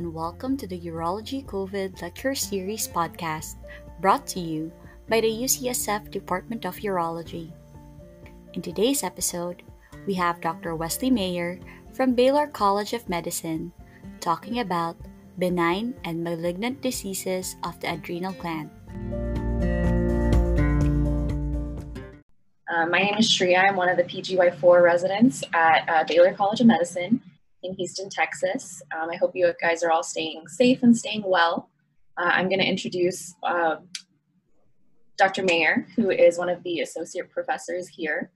and welcome to the Urology COVID Lecture Series podcast brought to you by the UCSF Department of Urology. In today's episode, we have Dr. Wesley Mayer from Baylor College of Medicine talking about benign and malignant diseases of the adrenal gland. Uh, my name is Shreya. I'm one of the PGY4 residents at uh, Baylor College of Medicine in Houston, Texas. Um, I hope you guys are all staying safe and staying well. Uh, I'm going to introduce uh, Dr. Mayer, who is one of the associate professors here.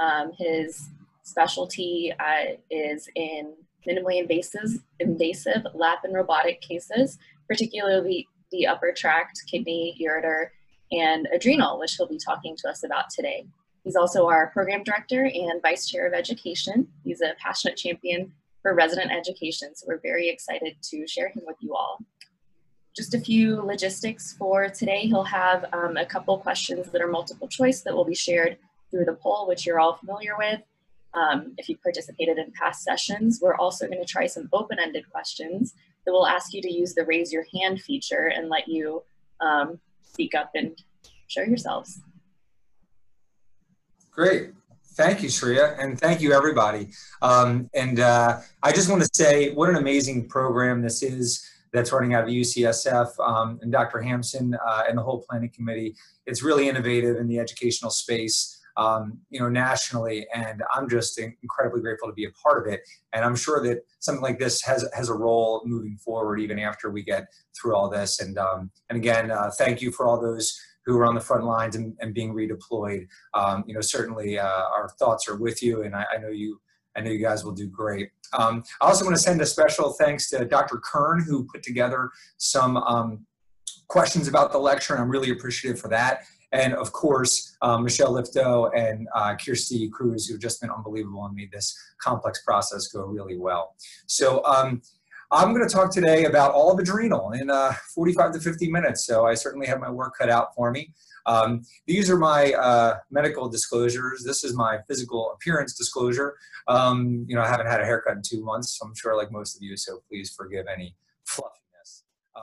Um, his specialty uh, is in minimally invasive, invasive lap and robotic cases, particularly the upper tract, kidney, ureter, and adrenal, which he'll be talking to us about today. He's also our program director and vice chair of education. He's a passionate champion for resident education. So we're very excited to share him with you all. Just a few logistics for today. He'll have um, a couple questions that are multiple choice that will be shared through the poll, which you're all familiar with. Um, if you participated in past sessions, we're also going to try some open-ended questions that will ask you to use the raise your hand feature and let you um, speak up and show yourselves. Great. Thank you, Shreya, and thank you, everybody. Um, and uh, I just want to say what an amazing program this is that's running out of UCSF um, and Dr. Hampson uh, and the whole planning committee. It's really innovative in the educational space, um, you know, nationally, and I'm just incredibly grateful to be a part of it. And I'm sure that something like this has has a role moving forward even after we get through all this. And um, and again, uh, thank you for all those who are on the front lines and, and being redeployed. Um, you know, certainly uh, our thoughts are with you, and I, I, know you. I know you guys will do great. Um, I also want to send a special thanks to Dr. Kern, who put together some um, questions about the lecture, and I'm really appreciative for that. And of course, um, Michelle Lifto and uh, Kirsty Cruz, who've just been unbelievable and made this complex process go really well. So um, I'm going to talk today about all of adrenal in uh, 45 to 50 minutes, so I certainly have my work cut out for me. Um, these are my uh, medical disclosures. This is my physical appearance disclosure. Um, you know, I haven't had a haircut in two months, so I'm sure like most of you, so please forgive any fluff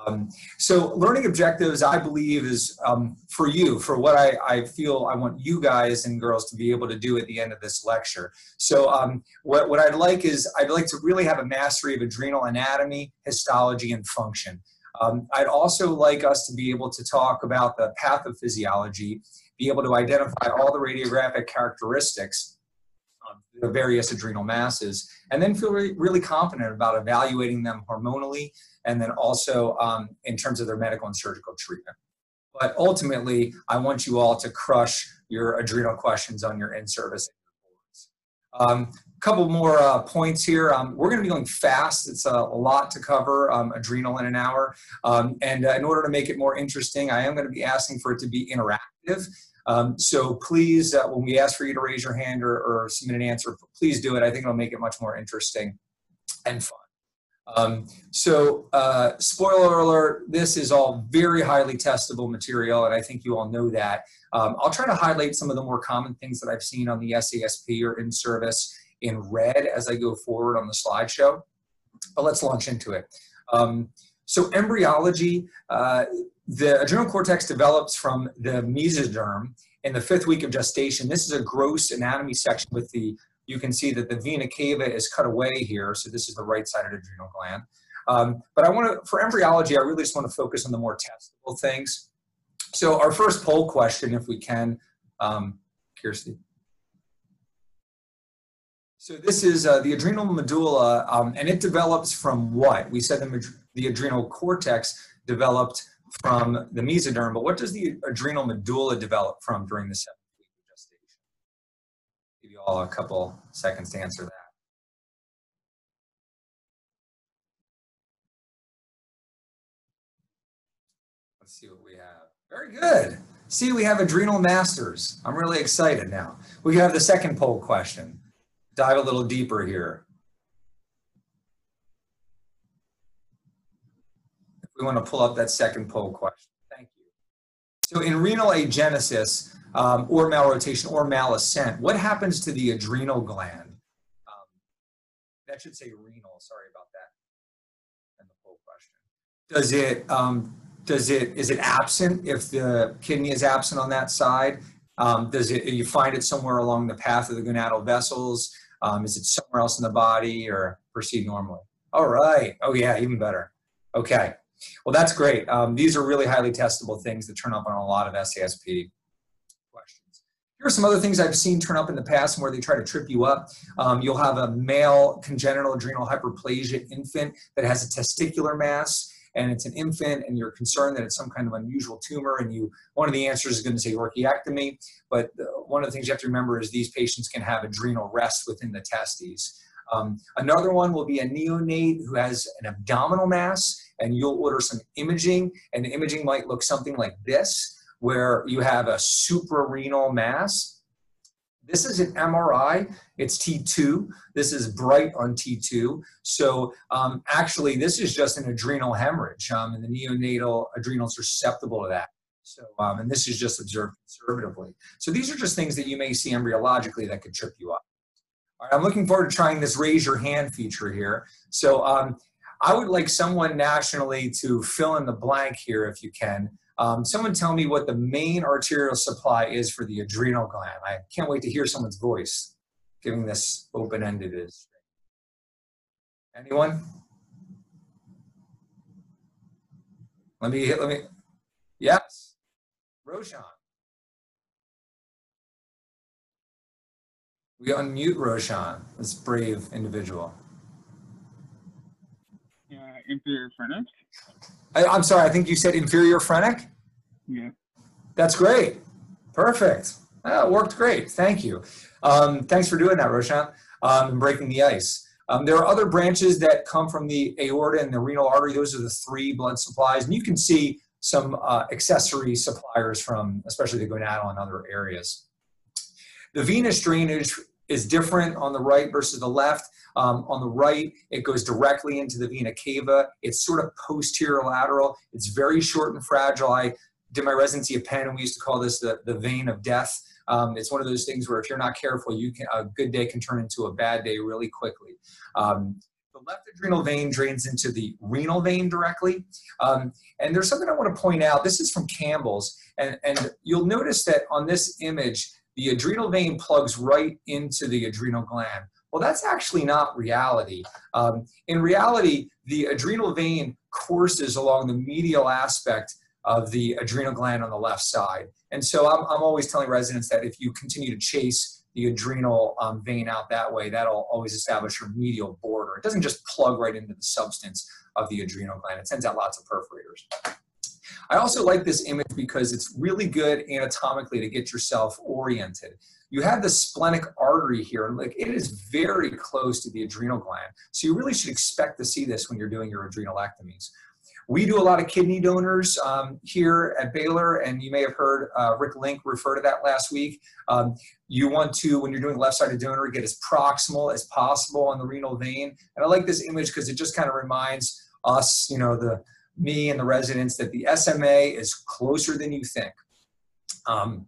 um, so learning objectives, I believe, is um, for you, for what I, I, feel I want you guys and girls to be able to do at the end of this lecture. So um, what, what I'd like is, I'd like to really have a mastery of adrenal anatomy, histology, and function. Um, I'd also like us to be able to talk about the pathophysiology, be able to identify all the radiographic characteristics of the various adrenal masses, and then feel really confident about evaluating them hormonally and then also um, in terms of their medical and surgical treatment. But ultimately, I want you all to crush your adrenal questions on your in-service a um, couple more uh, points here. Um, we're going to be going fast. It's a, a lot to cover, um, adrenal in an hour. Um, and uh, in order to make it more interesting, I am going to be asking for it to be interactive. Um, so please, uh, when we ask for you to raise your hand or, or submit an answer, please do it. I think it'll make it much more interesting and fun. Um, so, uh, spoiler alert, this is all very highly testable material, and I think you all know that. Um, I'll try to highlight some of the more common things that I've seen on the SASP or in service in red as I go forward on the slideshow. But let's launch into it. Um, so, embryology, uh, the adrenal cortex develops from the mesoderm in the fifth week of gestation. This is a gross anatomy section with the you can see that the vena cava is cut away here. So this is the right-sided adrenal gland. Um, but I want to, for embryology, I really just want to focus on the more testable things. So our first poll question, if we can, um, Kirsty. So this is uh, the adrenal medulla, um, and it develops from what? We said the, the adrenal cortex developed from the mesoderm, but what does the adrenal medulla develop from during the seventh week of gestation? Give you all a couple seconds to answer that. Let's see what we have. Very good. See, we have adrenal masters. I'm really excited now. We have the second poll question. Dive a little deeper here. If we want to pull up that second poll question. Thank you. So in renal agenesis, um, or malrotation or malascent, what happens to the adrenal gland? Um, that should say renal, sorry about that. and the poll question. Does it, um, does it, is it absent if the kidney is absent on that side? Um, does it, you find it somewhere along the path of the gonadal vessels? Um, is it somewhere else in the body or proceed normally? All right. Oh yeah, even better. Okay. Well, that's great. Um, these are really highly testable things that turn up on a lot of SASP. Here are some other things I've seen turn up in the past where they try to trip you up. Um, you'll have a male congenital adrenal hyperplasia infant that has a testicular mass and it's an infant and you're concerned that it's some kind of unusual tumor and you one of the answers is going to say orchiectomy but one of the things you have to remember is these patients can have adrenal rest within the testes um, another one will be a neonate who has an abdominal mass and you'll order some imaging and the imaging might look something like this where you have a suprarenal mass this is an MRI. It's T2. This is bright on T2. So um, actually, this is just an adrenal hemorrhage, um, and the neonatal adrenals are susceptible to that. So, um, and this is just observed conservatively. So these are just things that you may see embryologically that could trip you up. All right, I'm looking forward to trying this raise your hand feature here. So um, I would like someone nationally to fill in the blank here if you can. Um, someone tell me what the main arterial supply is for the adrenal gland. I can't wait to hear someone's voice giving this open-ended is. Anyone? Let me, let me, yes, Roshan. We unmute Roshan, this brave individual. Yeah, inferior phrenic. I, I'm sorry, I think you said inferior phrenic? Yeah. That's great. Perfect. That worked great. Thank you. Um, thanks for doing that, Roshan, um, and breaking the ice. Um, there are other branches that come from the aorta and the renal artery. Those are the three blood supplies. And you can see some uh, accessory suppliers from, especially the gonadal and other areas. The venous drainage is different on the right versus the left. Um, on the right, it goes directly into the vena cava. It's sort of posterior lateral. It's very short and fragile. I did my residency at Penn, and we used to call this the, the vein of death. Um, it's one of those things where if you're not careful, you can a good day can turn into a bad day really quickly. Um, the left adrenal vein drains into the renal vein directly. Um, and there's something I want to point out. This is from Campbell's, and, and you'll notice that on this image, the adrenal vein plugs right into the adrenal gland. Well, that's actually not reality. Um, in reality, the adrenal vein courses along the medial aspect of the adrenal gland on the left side. And so I'm, I'm always telling residents that if you continue to chase the adrenal um, vein out that way, that'll always establish your medial border. It doesn't just plug right into the substance of the adrenal gland. It sends out lots of perforators. I also like this image because it's really good anatomically to get yourself oriented. You have the splenic artery here, and like it is very close to the adrenal gland. So you really should expect to see this when you're doing your adrenalectomies. We do a lot of kidney donors um, here at Baylor, and you may have heard uh, Rick Link refer to that last week. Um, you want to, when you're doing left-sided donor, get as proximal as possible on the renal vein. And I like this image because it just kind of reminds us, you know, the me and the residents that the SMA is closer than you think. Um,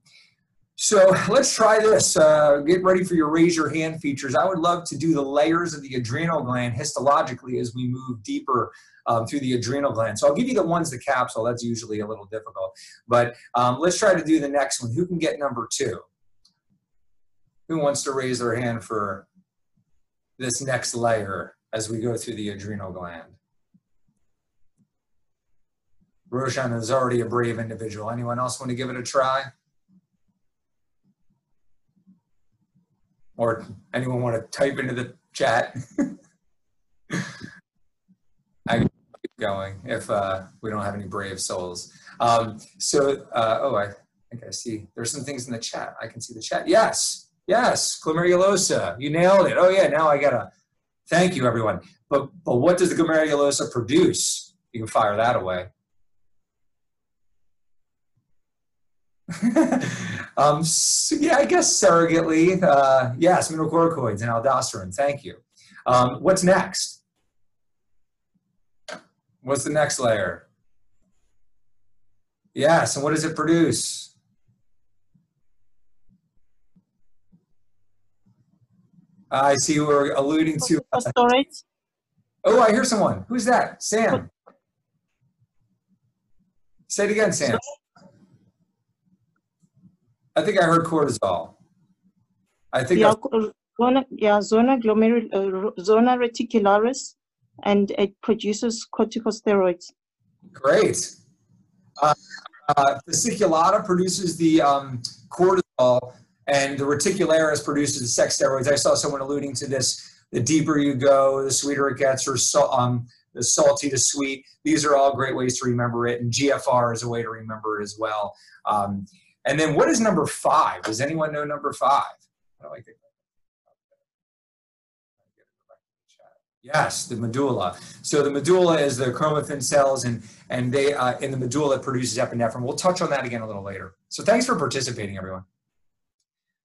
so let's try this. Uh, get ready for your raise your hand features. I would love to do the layers of the adrenal gland histologically as we move deeper um, through the adrenal gland. So I'll give you the ones, the capsule. That's usually a little difficult. But um, let's try to do the next one. Who can get number two? Who wants to raise their hand for this next layer as we go through the adrenal gland? Roshan is already a brave individual. Anyone else want to give it a try? Or anyone want to type into the chat? I can keep going if uh, we don't have any brave souls. Um, so, uh, oh, I think I see. There's some things in the chat. I can see the chat. Yes, yes, glomerulosa. You nailed it. Oh yeah, now I gotta. Thank you, everyone. But but what does the glomerulosa produce? You can fire that away. um, so yeah, I guess surrogately, uh, yes, mineralocorticoids and aldosterone. Thank you. Um, what's next? What's the next layer? Yes, and what does it produce? I see we're alluding to. Phosphorate. Oh, I hear someone. Who's that? Sam. Say it again, Sam. I think I heard cortisol. I think Yeah, zona, yeah, zona glomerul, uh, zona reticularis, and it produces corticosteroids. great. Uh, uh, fasciculata produces the um, cortisol, and the reticularis produces the sex steroids. I saw someone alluding to this. The deeper you go, the sweeter it gets, or so, um, the salty to sweet. These are all great ways to remember it, and GFR is a way to remember it as well. Um, and then what is number five? Does anyone know number five? Get Yes, the medulla. So the medulla is the chromaffin cells, and and they uh, in the medulla produces epinephrine. We'll touch on that again a little later. So thanks for participating, everyone.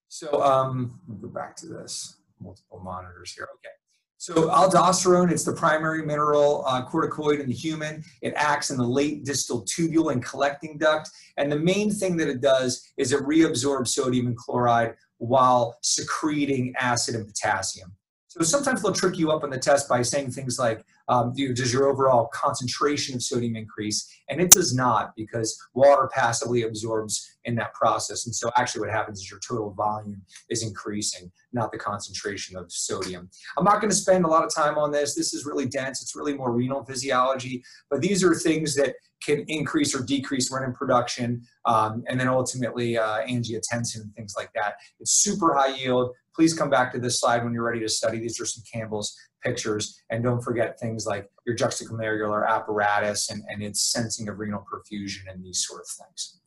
So um, go back to this multiple monitors here. Okay. So aldosterone, it's the primary mineral uh, corticoid in the human. It acts in the late distal tubule and collecting duct. And the main thing that it does is it reabsorbs sodium and chloride while secreting acid and potassium. So sometimes they'll trick you up on the test by saying things like, um, do- does your overall concentration of sodium increase? And it does not because water passively absorbs in that process. And so actually what happens is your total volume is increasing, not the concentration of sodium. I'm not going to spend a lot of time on this. This is really dense. It's really more renal physiology, but these are things that can increase or decrease renin production, um, and then ultimately uh, angiotensin and things like that. It's super high yield. Please come back to this slide when you're ready to study. These are some Campbell's pictures, and don't forget things like your juxtaglomerular apparatus and, and its sensing of renal perfusion and these sort of things.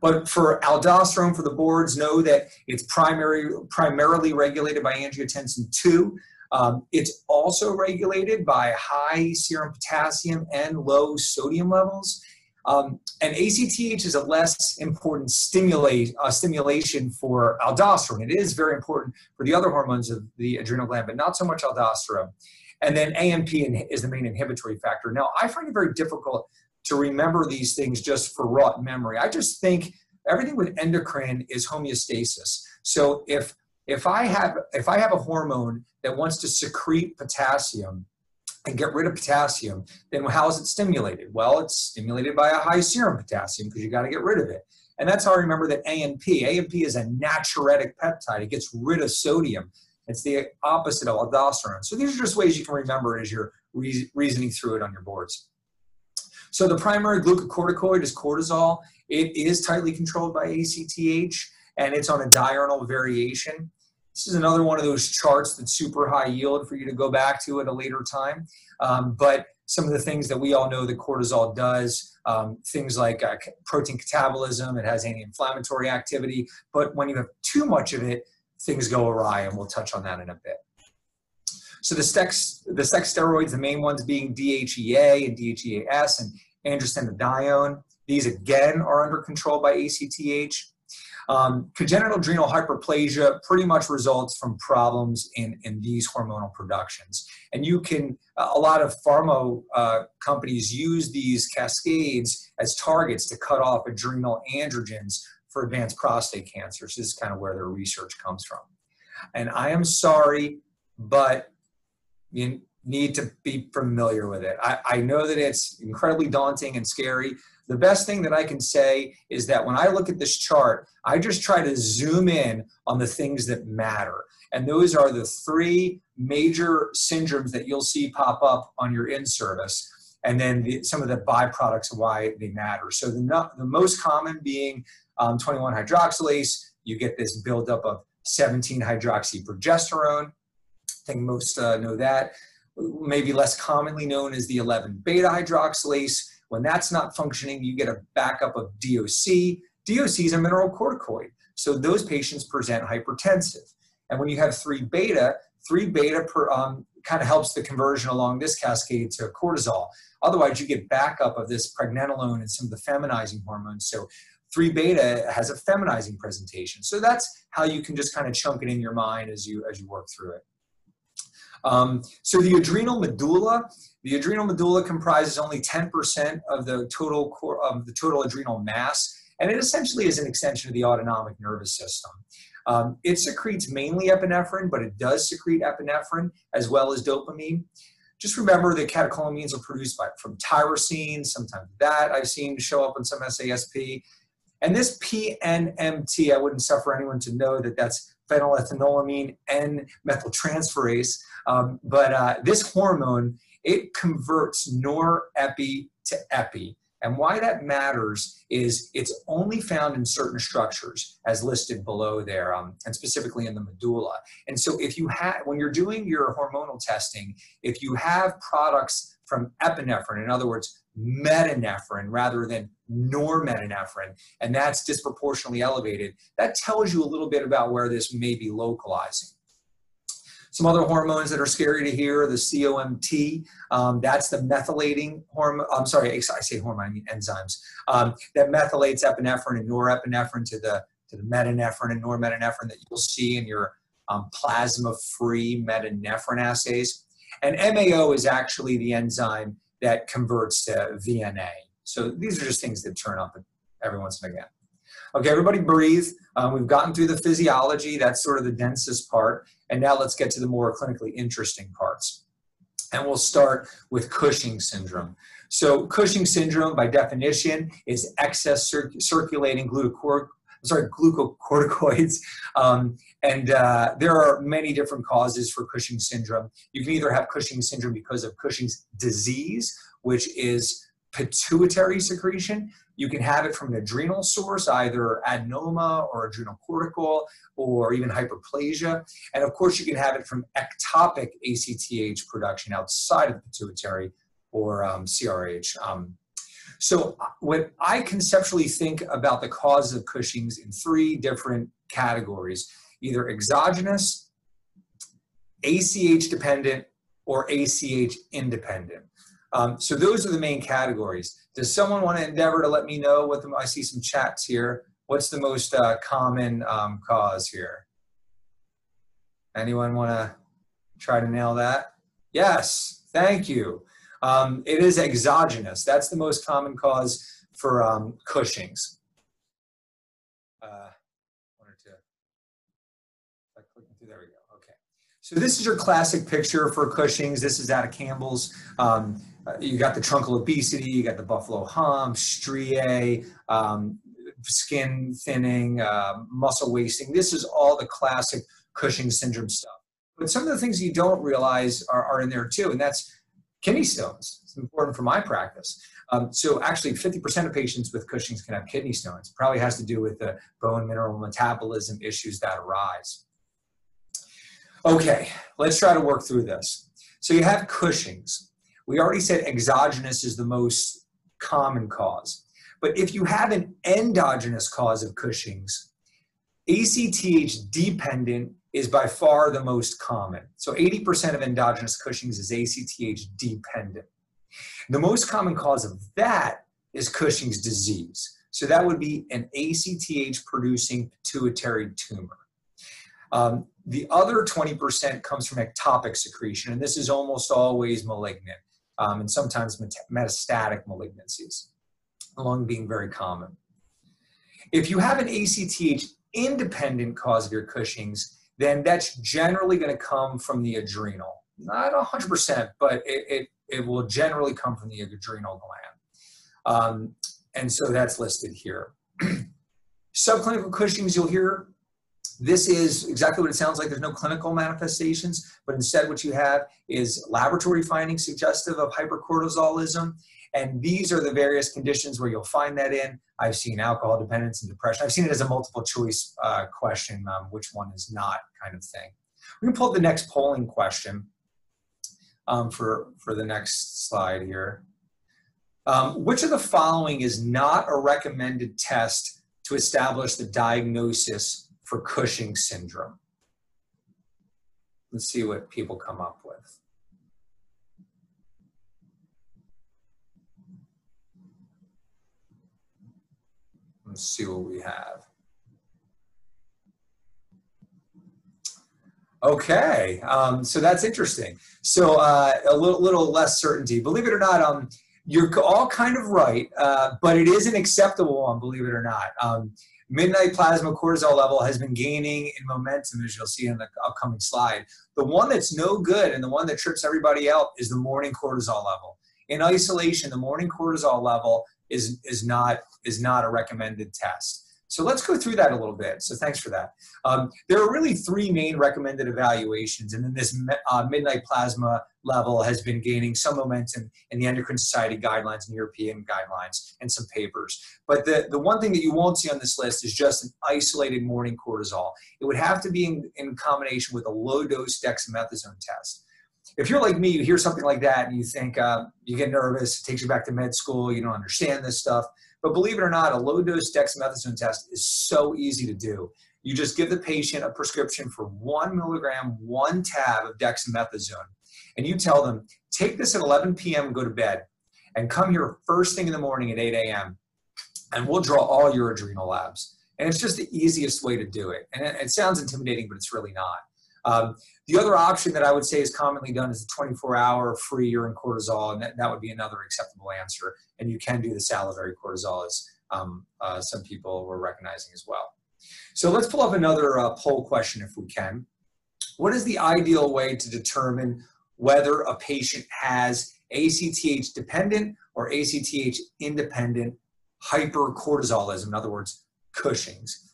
But for aldosterone, for the boards, know that it's primary, primarily regulated by angiotensin 2. Um, it's also regulated by high serum potassium and low sodium levels. Um, and ACTH is a less important stimulate, uh, stimulation for aldosterone. It is very important for the other hormones of the adrenal gland, but not so much aldosterone. And then ANP is the main inhibitory factor. Now, I find it very difficult to remember these things just for raw memory. I just think everything with endocrine is homeostasis. So if if I have if I have a hormone that wants to secrete potassium and get rid of potassium, then how is it stimulated? Well, it's stimulated by a high serum potassium because you got to get rid of it. And that's how I remember that ANP. ANP is a natriuretic peptide. It gets rid of sodium. It's the opposite of aldosterone. So these are just ways you can remember as you're re- reasoning through it on your boards. So the primary glucocorticoid is cortisol. It is tightly controlled by ACTH, and it's on a diurnal variation. This is another one of those charts that's super high yield for you to go back to at a later time. Um, but some of the things that we all know that cortisol does, um, things like uh, protein catabolism, it has anti-inflammatory activity. But when you have too much of it, things go awry, and we'll touch on that in a bit. So the sex, the sex steroids, the main ones being DHEA and DHEAS and androstenedione. These again are under control by ACTH. Um, congenital adrenal hyperplasia pretty much results from problems in, in these hormonal productions. And you can, a lot of pharma uh, companies use these cascades as targets to cut off adrenal androgens for advanced prostate cancer. So this is kind of where their research comes from. And I am sorry, but you need to be familiar with it. I, I know that it's incredibly daunting and scary. The best thing that I can say is that when I look at this chart, I just try to zoom in on the things that matter. And those are the three major syndromes that you'll see pop up on your in service, and then the, some of the byproducts of why they matter. So the, no, the most common being um, 21 hydroxylase, you get this buildup of 17 hydroxyprogesterone. I think most uh, know that. Maybe less commonly known as the 11 beta hydroxylase. When that's not functioning, you get a backup of DOC. DOC is a mineral corticoid. So those patients present hypertensive. And when you have 3 beta, 3 beta per, um, kind of helps the conversion along this cascade to cortisol. Otherwise, you get backup of this pregnenolone and some of the feminizing hormones. So 3 beta has a feminizing presentation. So that's how you can just kind of chunk it in your mind as you as you work through it. Um, so the adrenal medulla, the adrenal medulla comprises only 10% of the total core, of the total adrenal mass, and it essentially is an extension of the autonomic nervous system. Um, it secretes mainly epinephrine, but it does secrete epinephrine as well as dopamine. just remember that catecholamines are produced by, from tyrosine, sometimes that I've seen show up in some SASP. And this PNMT, I wouldn't suffer anyone to know that that's phenylethanolamine N methyltransferase. Um, but uh, this hormone, it converts norepi to epi. And why that matters is it's only found in certain structures as listed below there, um, and specifically in the medulla. And so if you have, when you're doing your hormonal testing, if you have products from epinephrine, in other words, metanephrine rather than normetanephrine, and that's disproportionately elevated, that tells you a little bit about where this may be localizing. Some other hormones that are scary to hear, the COMT, um, that's the methylating hormone, I'm sorry, I say hormone, I mean enzymes, um, that methylates epinephrine and norepinephrine to the, to the metanephrine and normetanephrine that you'll see in your um, plasma-free metanephrine assays. And MAO is actually the enzyme that converts to VMA. So these are just things that turn up every once and again. Okay, everybody breathe. Um, we've gotten through the physiology. That's sort of the densest part. And now let's get to the more clinically interesting parts. And we'll start with Cushing syndrome. So Cushing syndrome, by definition, is excess cir circulating sorry, glucocorticoids. Um, and uh, there are many different causes for Cushing syndrome. You can either have Cushing syndrome because of Cushing's disease, which is pituitary secretion. You can have it from an adrenal source, either adenoma or adrenal cortical, or even hyperplasia. And of course, you can have it from ectopic ACTH production outside of the pituitary or um, CRH. Um, so uh, what I conceptually think about the causes of Cushing's in three different categories, either exogenous, ACH dependent, or ACH independent. Um, so those are the main categories. Does someone want to endeavor to let me know what the, I see some chats here. What's the most uh, common um, cause here? Anyone want to try to nail that? Yes, thank you. Um, it is exogenous. That's the most common cause for um, Cushing's. Uh. There we go. Okay. So this is your classic picture for Cushing's. This is out of Campbell's. Um, you got the truncal obesity, you got the buffalo hump, striae, um, skin thinning, uh, muscle wasting. This is all the classic Cushing syndrome stuff. But some of the things you don't realize are, are in there too, and that's kidney stones. It's important for my practice. Um, so actually 50% of patients with Cushing's can have kidney stones. Probably has to do with the bone mineral metabolism issues that arise. Okay, let's try to work through this. So you have Cushing's. We already said exogenous is the most common cause. But if you have an endogenous cause of Cushing's, ACTH dependent is by far the most common. So 80% of endogenous Cushing's is ACTH dependent. The most common cause of that is Cushing's disease. So that would be an ACTH producing pituitary tumor. Um, the other 20% comes from ectopic secretion, and this is almost always malignant um, and sometimes metastatic malignancies, lung being very common. If you have an ACTH independent cause of your Cushing's, then that's generally going to come from the adrenal. Not 100%, but it, it, it will generally come from the adrenal gland. Um, and so that's listed here. Subclinical Cushing's, you'll hear this is exactly what it sounds like. There's no clinical manifestations, but instead what you have is laboratory findings suggestive of hypercortisolism. And these are the various conditions where you'll find that in. I've seen alcohol dependence and depression. I've seen it as a multiple choice uh, question, um, which one is not kind of thing. We can pull up the next polling question um, for, for the next slide here. Um, which of the following is not a recommended test to establish the diagnosis for Cushing syndrome. Let's see what people come up with. Let's see what we have. Okay, um, so that's interesting. So uh, a little, little less certainty. Believe it or not, um, you're all kind of right, uh, but it is an acceptable one, believe it or not. Um, midnight plasma cortisol level has been gaining in momentum, as you'll see in the upcoming slide. The one that's no good and the one that trips everybody out is the morning cortisol level. In isolation, the morning cortisol level is, is, not, is not a recommended test. So let's go through that a little bit. So thanks for that. Um, there are really three main recommended evaluations, and then this uh, midnight plasma level has been gaining some momentum in the Endocrine Society guidelines and European guidelines and some papers. But the, the one thing that you won't see on this list is just an isolated morning cortisol. It would have to be in, in combination with a low dose dexamethasone test. If you're like me, you hear something like that and you think uh, you get nervous, it takes you back to med school, you don't understand this stuff. But believe it or not, a low dose dexamethasone test is so easy to do. You just give the patient a prescription for one milligram, one tab of dexamethasone, and you tell them, take this at 11 p.m. and go to bed, and come here first thing in the morning at 8 a.m., and we'll draw all your adrenal labs. And it's just the easiest way to do it. And it, it sounds intimidating, but it's really not. Um, the other option that I would say is commonly done is the 24 hour free urine cortisol, and that, that would be another acceptable answer. And you can do the salivary cortisol, as um, uh, some people were recognizing as well. So let's pull up another uh, poll question if we can. What is the ideal way to determine whether a patient has ACTH dependent or ACTH independent hypercortisolism, in other words, Cushing's?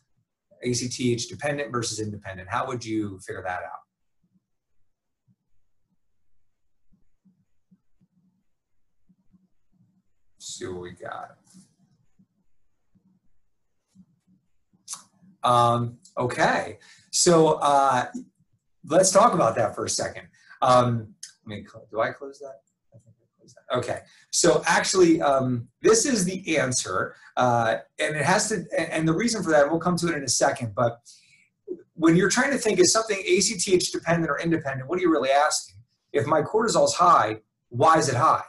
ACTH dependent versus independent. How would you figure that out? see what we got. Um, okay, so uh, let's talk about that for a second. Um, let me, do I close that? Okay, so actually, um, this is the answer, uh, and it has to, and the reason for that, we'll come to it in a second, but when you're trying to think, is something ACTH dependent or independent, what are you really asking? If my cortisol is high, why is it high?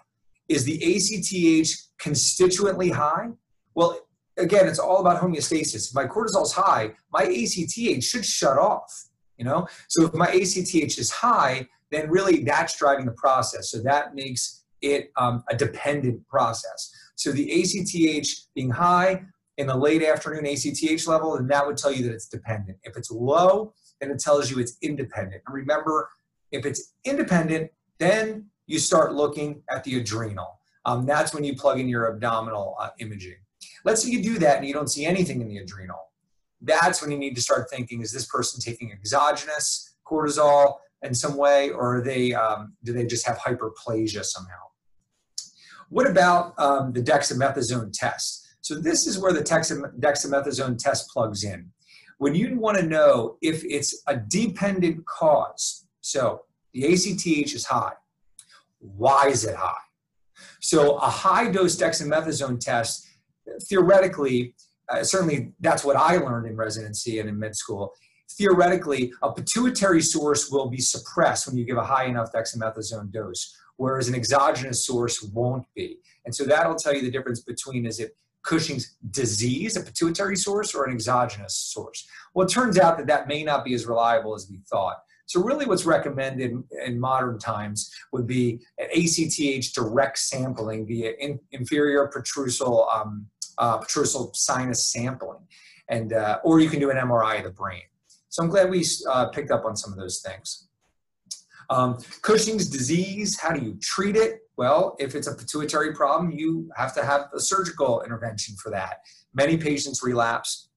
Is the ACTH constituently high? Well, again, it's all about homeostasis. If my cortisol is high, my ACTH should shut off, you know? So if my ACTH is high, then really that's driving the process. So that makes it um, a dependent process. So the ACTH being high in the late afternoon ACTH level, then that would tell you that it's dependent. If it's low, then it tells you it's independent. And remember, if it's independent, then you start looking at the adrenal. Um, that's when you plug in your abdominal uh, imaging. Let's say you do that and you don't see anything in the adrenal. That's when you need to start thinking, is this person taking exogenous cortisol in some way, or are they, um, do they just have hyperplasia somehow? What about um, the dexamethasone test? So this is where the dexamethasone test plugs in. When you want to know if it's a dependent cause, so the ACTH is high, why is it high? So a high dose dexamethasone test, theoretically, uh, certainly that's what I learned in residency and in med school. Theoretically, a pituitary source will be suppressed when you give a high enough dexamethasone dose whereas an exogenous source won't be. And so that'll tell you the difference between is it Cushing's disease, a pituitary source, or an exogenous source. Well, it turns out that that may not be as reliable as we thought. So really what's recommended in modern times would be an ACTH direct sampling via in, inferior petrosal, um, uh, sinus sampling. And, uh, or you can do an MRI of the brain. So I'm glad we uh, picked up on some of those things. Um, Cushing's disease, how do you treat it? Well, if it's a pituitary problem, you have to have a surgical intervention for that. Many patients relapse.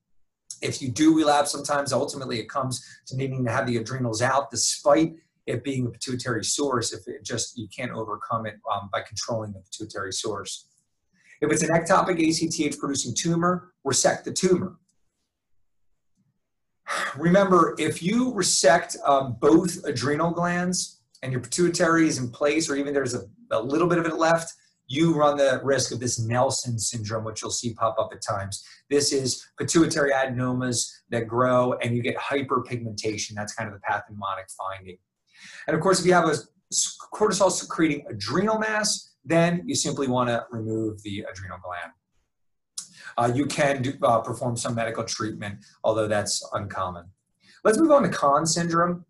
If you do relapse, sometimes ultimately it comes to needing to have the adrenals out despite it being a pituitary source if it just you can't overcome it um, by controlling the pituitary source. If it's an ectopic ACTH producing tumor, resect the tumor remember, if you resect um, both adrenal glands and your pituitary is in place, or even there's a, a little bit of it left, you run the risk of this Nelson syndrome, which you'll see pop up at times. This is pituitary adenomas that grow and you get hyperpigmentation. That's kind of the pathognomonic finding. And of course, if you have a cortisol secreting adrenal mass, then you simply want to remove the adrenal gland uh, you can do, uh, perform some medical treatment, although that's uncommon. Let's move on to Conn syndrome.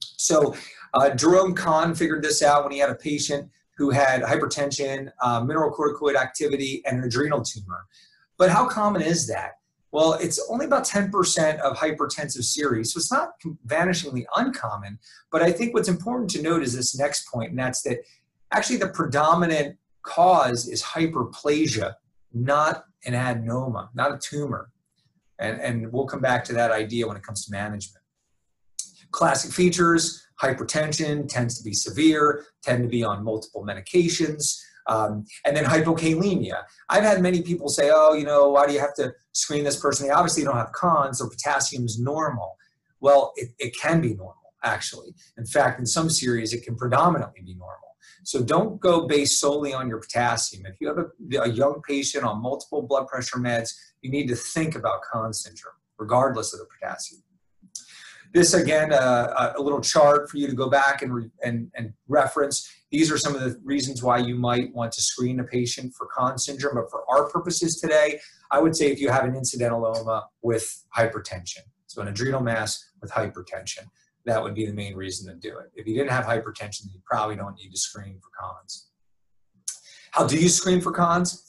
So uh, Jerome Conn figured this out when he had a patient who had hypertension, uh, mineralocorticoid activity, and an adrenal tumor. But how common is that? Well, it's only about 10% of hypertensive series, so it's not vanishingly uncommon. But I think what's important to note is this next point, and that's that actually the predominant cause is hyperplasia, not an adenoma, not a tumor. And, and we'll come back to that idea when it comes to management. Classic features, hypertension tends to be severe, tend to be on multiple medications, um, and then hypokalemia. I've had many people say, oh, you know, why do you have to screen this person? They obviously don't have Conn's, so potassium's normal. Well, it, it can be normal, actually. In fact, in some series, it can predominantly be normal. So don't go based solely on your potassium. If you have a, a young patient on multiple blood pressure meds, you need to think about Conn syndrome, regardless of the potassium. This again, uh, a little chart for you to go back and, and, and reference. These are some of the reasons why you might want to screen a patient for Conn syndrome. But for our purposes today, I would say if you have an incidentaloma with hypertension, so an adrenal mass with hypertension, that would be the main reason to do it. If you didn't have hypertension, you probably don't need to screen for Conn's. How do you screen for Conn's?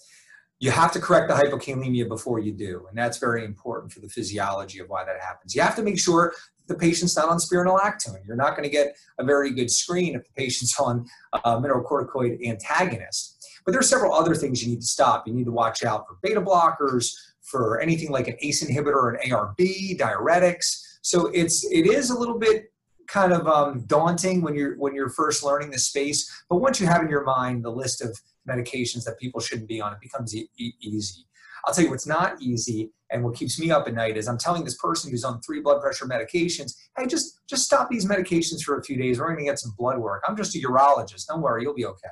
You have to correct the hypokalemia before you do, and that's very important for the physiology of why that happens. You have to make sure the patient's not on spironolactone. You're not going to get a very good screen if the patient's on a mineralocorticoid antagonist. But there are several other things you need to stop. You need to watch out for beta blockers, for anything like an ACE inhibitor or an ARB, diuretics. So it's it is a little bit kind of um, daunting when you're when you're first learning the space. But once you have in your mind the list of medications that people shouldn't be on, it becomes e- easy. I'll tell you what's not easy and what keeps me up at night is I'm telling this person who's on three blood pressure medications, hey, just just stop these medications for a few days. We're going to get some blood work. I'm just a urologist. Don't worry, you'll be okay.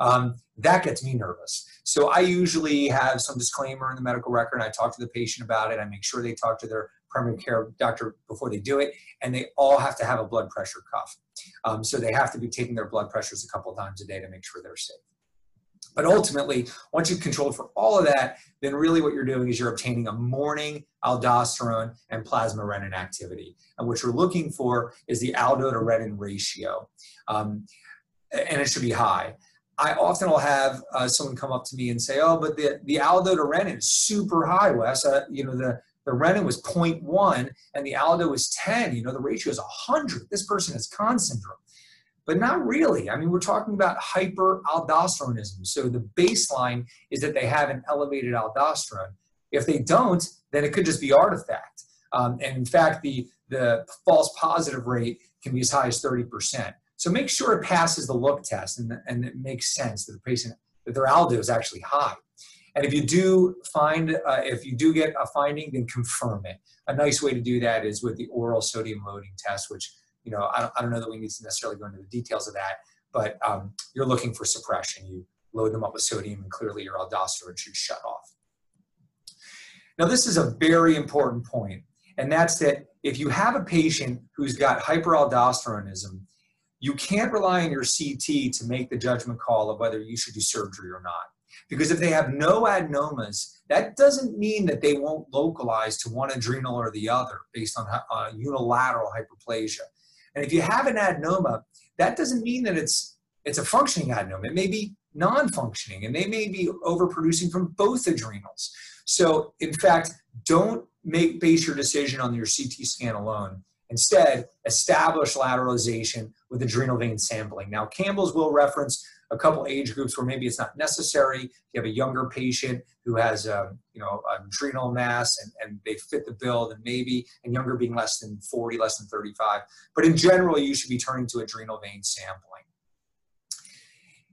Um, that gets me nervous. So I usually have some disclaimer in the medical record. I talk to the patient about it. I make sure they talk to their primary care doctor before they do it, and they all have to have a blood pressure cuff. Um, so they have to be taking their blood pressures a couple times a day to make sure they're safe. But ultimately, once you've controlled for all of that, then really what you're doing is you're obtaining a morning aldosterone and plasma renin activity. And what you're looking for is the aldo to renin ratio. Um, and it should be high. I often will have uh, someone come up to me and say, "Oh, but the the aldo to renin is super high, Wes. Uh, you know the the renin was 0.1 and the aldo was 10. You know the ratio is 100. This person has Conn syndrome." But not really. I mean, we're talking about hyperaldosteronism. So the baseline is that they have an elevated aldosterone. If they don't, then it could just be artifact. Um, and in fact, the, the false positive rate can be as high as 30%. So make sure it passes the look test and, and it makes sense that the patient, that their aldo is actually high. And if you do find, uh, if you do get a finding, then confirm it. A nice way to do that is with the oral sodium loading test, which you know, I don't, I don't know that we need to necessarily go into the details of that, but um, you're looking for suppression. You load them up with sodium and clearly your aldosterone should shut off. Now, this is a very important point, and that's that if you have a patient who's got hyperaldosteronism, you can't rely on your CT to make the judgment call of whether you should do surgery or not. Because if they have no adenomas, that doesn't mean that they won't localize to one adrenal or the other based on uh, unilateral hyperplasia. And if you have an adenoma, that doesn't mean that it's it's a functioning adenoma. It may be non-functioning, and they may be overproducing from both adrenals. So, in fact, don't make base your decision on your CT scan alone. Instead, establish lateralization with adrenal vein sampling. Now, Campbell's will reference a couple age groups where maybe it's not necessary. You have a younger patient who has, a, um, you know, adrenal mass and, and they fit the bill, then maybe, and younger being less than 40, less than 35. But in general, you should be turning to adrenal vein sampling.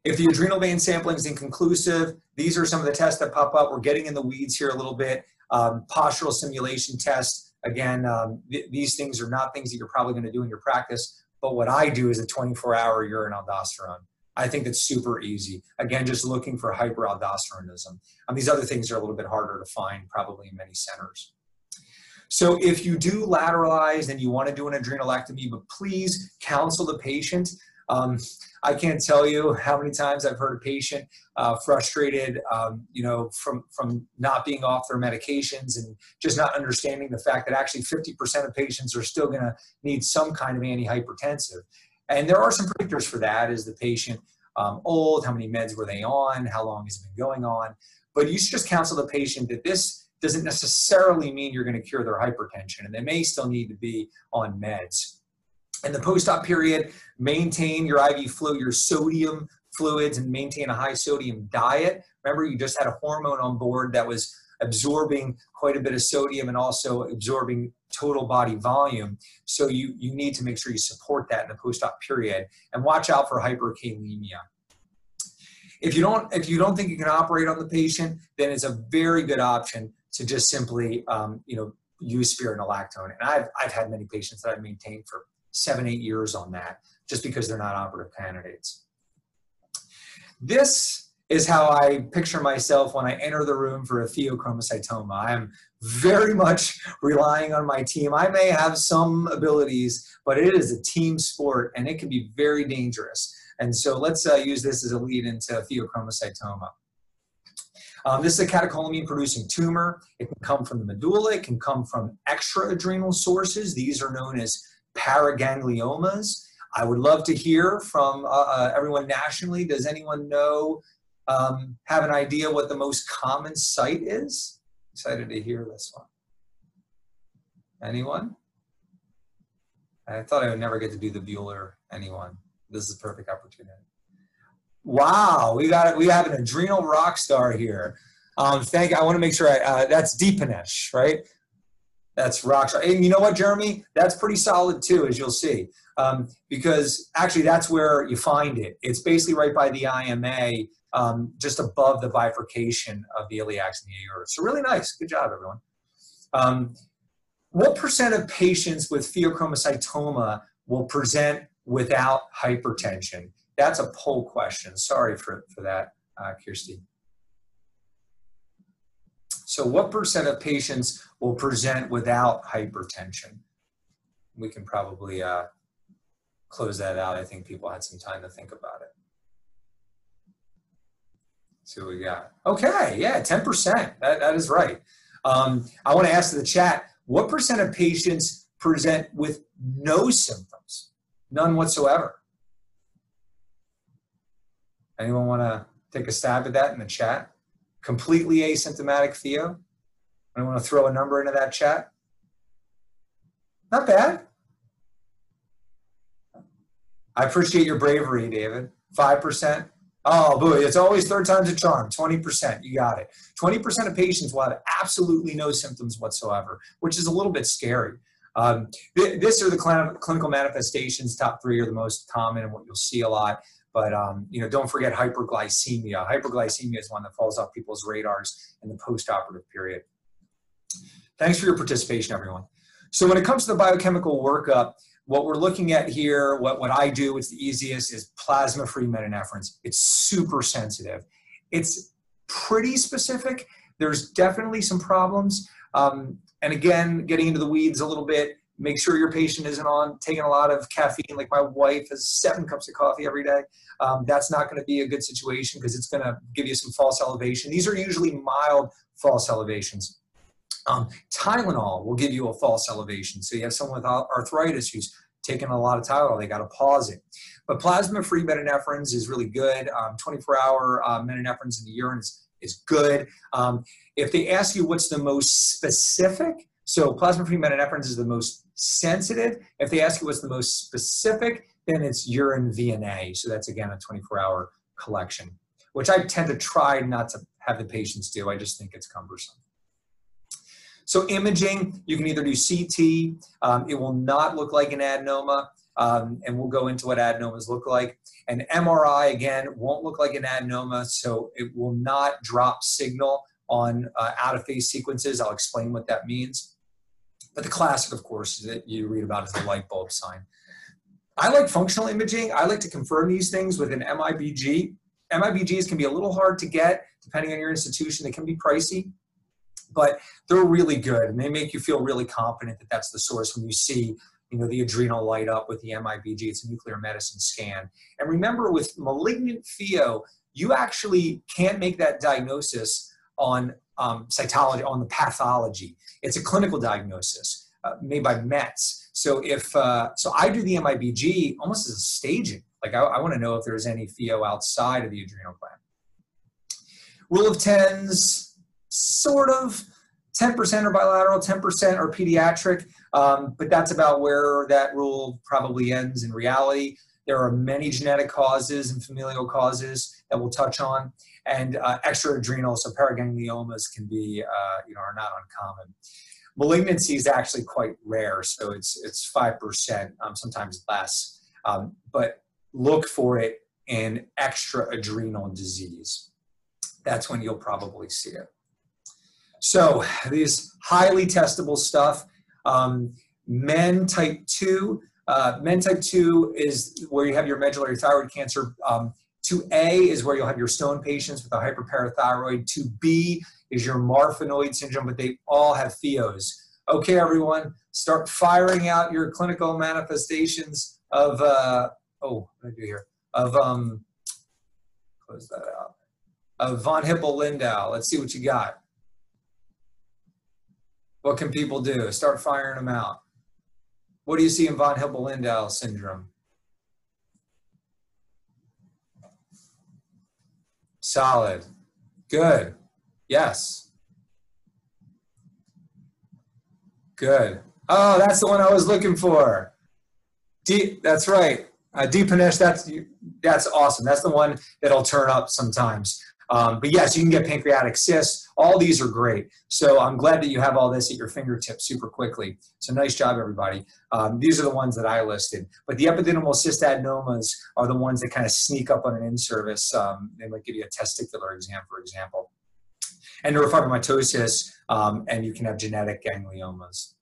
If the adrenal vein sampling is inconclusive, these are some of the tests that pop up. We're getting in the weeds here a little bit. Um, postural stimulation test. Again, um, th these things are not things that you're probably going to do in your practice. But what I do is a 24-hour urine aldosterone. I think it's super easy. Again, just looking for hyperaldosteronism. Um, these other things are a little bit harder to find probably in many centers. So if you do lateralize and you want to do an adrenalectomy, but please counsel the patient. Um, I can't tell you how many times I've heard a patient uh, frustrated, um, you know, from from not being off their medications and just not understanding the fact that actually 50% of patients are still going to need some kind of antihypertensive. And there are some predictors for that. Is the patient um, old? How many meds were they on? How long has it been going on? But you should just counsel the patient that this doesn't necessarily mean you're going to cure their hypertension, and they may still need to be on meds. In the post-op period, maintain your IV fluid, your sodium fluids, and maintain a high sodium diet. Remember, you just had a hormone on board that was absorbing quite a bit of sodium and also absorbing total body volume. So you, you need to make sure you support that in the post-op period and watch out for hyperkalemia. If you don't, if you don't think you can operate on the patient, then it's a very good option to just simply, um, you know, use spironolactone. And I've, I've had many patients that I've maintained for seven, eight years on that, just because they're not operative candidates. This is how I picture myself when I enter the room for a pheochromocytoma. I am very much relying on my team. I may have some abilities, but it is a team sport and it can be very dangerous. And so let's uh, use this as a lead into pheochromocytoma. Um, this is a catecholamine producing tumor. It can come from the medulla. It can come from extra-adrenal sources. These are known as paragangliomas. I would love to hear from uh, uh, everyone nationally. Does anyone know, um, have an idea what the most common site is? Excited to hear this one. Anyone? I thought I would never get to do the Bueller. Anyone? This is a perfect opportunity. Wow, we got it. we have an adrenal rock star here. Um, thank. I want to make sure I, uh, that's Deepanesh, right? That's rock solid. And you know what, Jeremy? That's pretty solid too, as you'll see, um, because actually that's where you find it. It's basically right by the IMA, um, just above the bifurcation of the iliacs and the aorta. So really nice. Good job, everyone. Um, what percent of patients with pheochromocytoma will present without hypertension? That's a poll question. Sorry for, for that, uh, Kirsty. So what percent of patients will present without hypertension? We can probably uh, close that out. I think people had some time to think about it. See what we got. Okay, yeah, 10%. That, that is right. Um, I want to ask the chat, what percent of patients present with no symptoms? None whatsoever. Anyone want to take a stab at that in the chat? Completely asymptomatic pheo? I want to throw a number into that chat. Not bad. I appreciate your bravery, David. 5%. Oh, boy, it's always third time's a charm. 20%, you got it. 20% of patients will have absolutely no symptoms whatsoever, which is a little bit scary. Um, th this are the cl clinical manifestations. Top three are the most common and what you'll see a lot. But um, you know, don't forget hyperglycemia. Hyperglycemia is one that falls off people's radars in the post-operative period. Thanks for your participation, everyone. So when it comes to the biochemical workup, what we're looking at here, what, what I do, it's the easiest, is plasma-free metanephrines. It's super sensitive. It's pretty specific. There's definitely some problems. Um, and again, getting into the weeds a little bit, Make sure your patient isn't on taking a lot of caffeine. Like my wife has seven cups of coffee every day. Um, that's not going to be a good situation because it's going to give you some false elevation. These are usually mild false elevations. Um, Tylenol will give you a false elevation. So you have someone with arthritis who's taking a lot of Tylenol, they got to pause it. But plasma-free metanephrines is really good. 24-hour um, uh, metanephrines in the urine is, is good. Um, if they ask you what's the most specific, so plasma-free metanephrines is the most sensitive. If they ask you what's the most specific, then it's urine VMA. So that's again a 24-hour collection, which I tend to try not to have the patients do. I just think it's cumbersome. So imaging, you can either do CT. Um, it will not look like an adenoma. Um, and we'll go into what adenomas look like. An MRI, again, won't look like an adenoma, so it will not drop signal on uh, out-of-phase sequences. I'll explain what that means. But the classic, of course, that you read about is the light bulb sign. I like functional imaging. I like to confirm these things with an MIBG. MIBGs can be a little hard to get depending on your institution. They can be pricey, but they're really good and they make you feel really confident that that's the source when you see you know, the adrenal light up with the MIBG. It's a nuclear medicine scan. And remember with malignant pheo, you actually can't make that diagnosis on um, cytology, on the pathology. It's a clinical diagnosis uh, made by mets. So if uh, so, I do the MIBG almost as a staging. Like I, I want to know if there's any pheo outside of the adrenal gland. Rule of tens, sort of. 10% are bilateral, 10% are pediatric, um, but that's about where that rule probably ends in reality. There are many genetic causes and familial causes that we'll touch on, and uh, extraadrenal, so paragangliomas can be, uh, you know, are not uncommon. Malignancy is actually quite rare, so it's it's five percent, um, sometimes less. Um, but look for it in extra adrenal disease. That's when you'll probably see it. So these highly testable stuff. Um, MEN type 2, uh, MEN type 2 is where you have your medullary thyroid cancer. Um, 2A is where you'll have your stone patients with a hyperparathyroid. 2B is your Marfanoid syndrome, but they all have pheos. Okay, everyone, start firing out your clinical manifestations of, uh, oh, what did I do here? Of, um, close that out, of von Hippel-Lindau. Let's see what you got. What can people do? Start firing them out. What do you see in von Hippel-Lindau syndrome? Solid. Good. Yes. Good. Oh, that's the one I was looking for. D, that's right. Uh, Deepanesh, that's that's awesome. That's the one that'll turn up sometimes. Um, but yes, you can get pancreatic cysts. All these are great. So I'm glad that you have all this at your fingertips super quickly. So nice job, everybody. Um, these are the ones that I listed. But the epididymal cystadenomas are the ones that kind of sneak up on an in-service. Um, they might give you a testicular exam, for example. And neurofibromatosis, um, and you can have genetic gangliomas.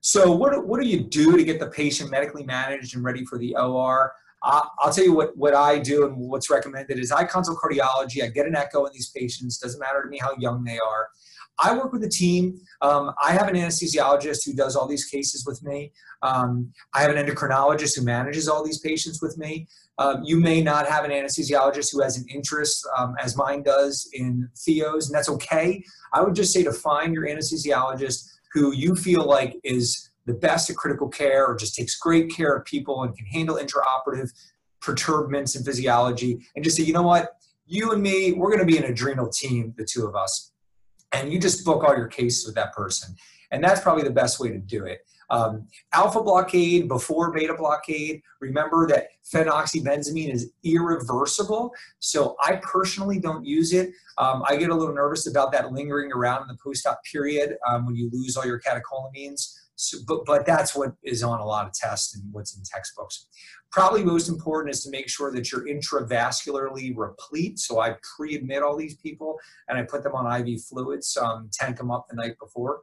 So what, what do you do to get the patient medically managed and ready for the OR? I'll tell you what, what I do and what's recommended is I consult cardiology. I get an echo in these patients. Doesn't matter to me how young they are. I work with a team. Um, I have an anesthesiologist who does all these cases with me. Um, I have an endocrinologist who manages all these patients with me. Um, you may not have an anesthesiologist who has an interest, um, as mine does, in pheos, and that's okay. I would just say to find your anesthesiologist who you feel like is the best at critical care or just takes great care of people and can handle intraoperative perturbments in physiology and just say, you know what, you and me, we're going to be an adrenal team, the two of us. And you just book all your cases with that person. And that's probably the best way to do it. Um, alpha blockade before beta blockade. Remember that phenoxybenzamine is irreversible. So I personally don't use it. Um, I get a little nervous about that lingering around in the post-op period um, when you lose all your catecholamines. So, but, but that's what is on a lot of tests and what's in textbooks. Probably most important is to make sure that you're intravascularly replete. So I pre-admit all these people and I put them on IV fluids, um, tank them up the night before.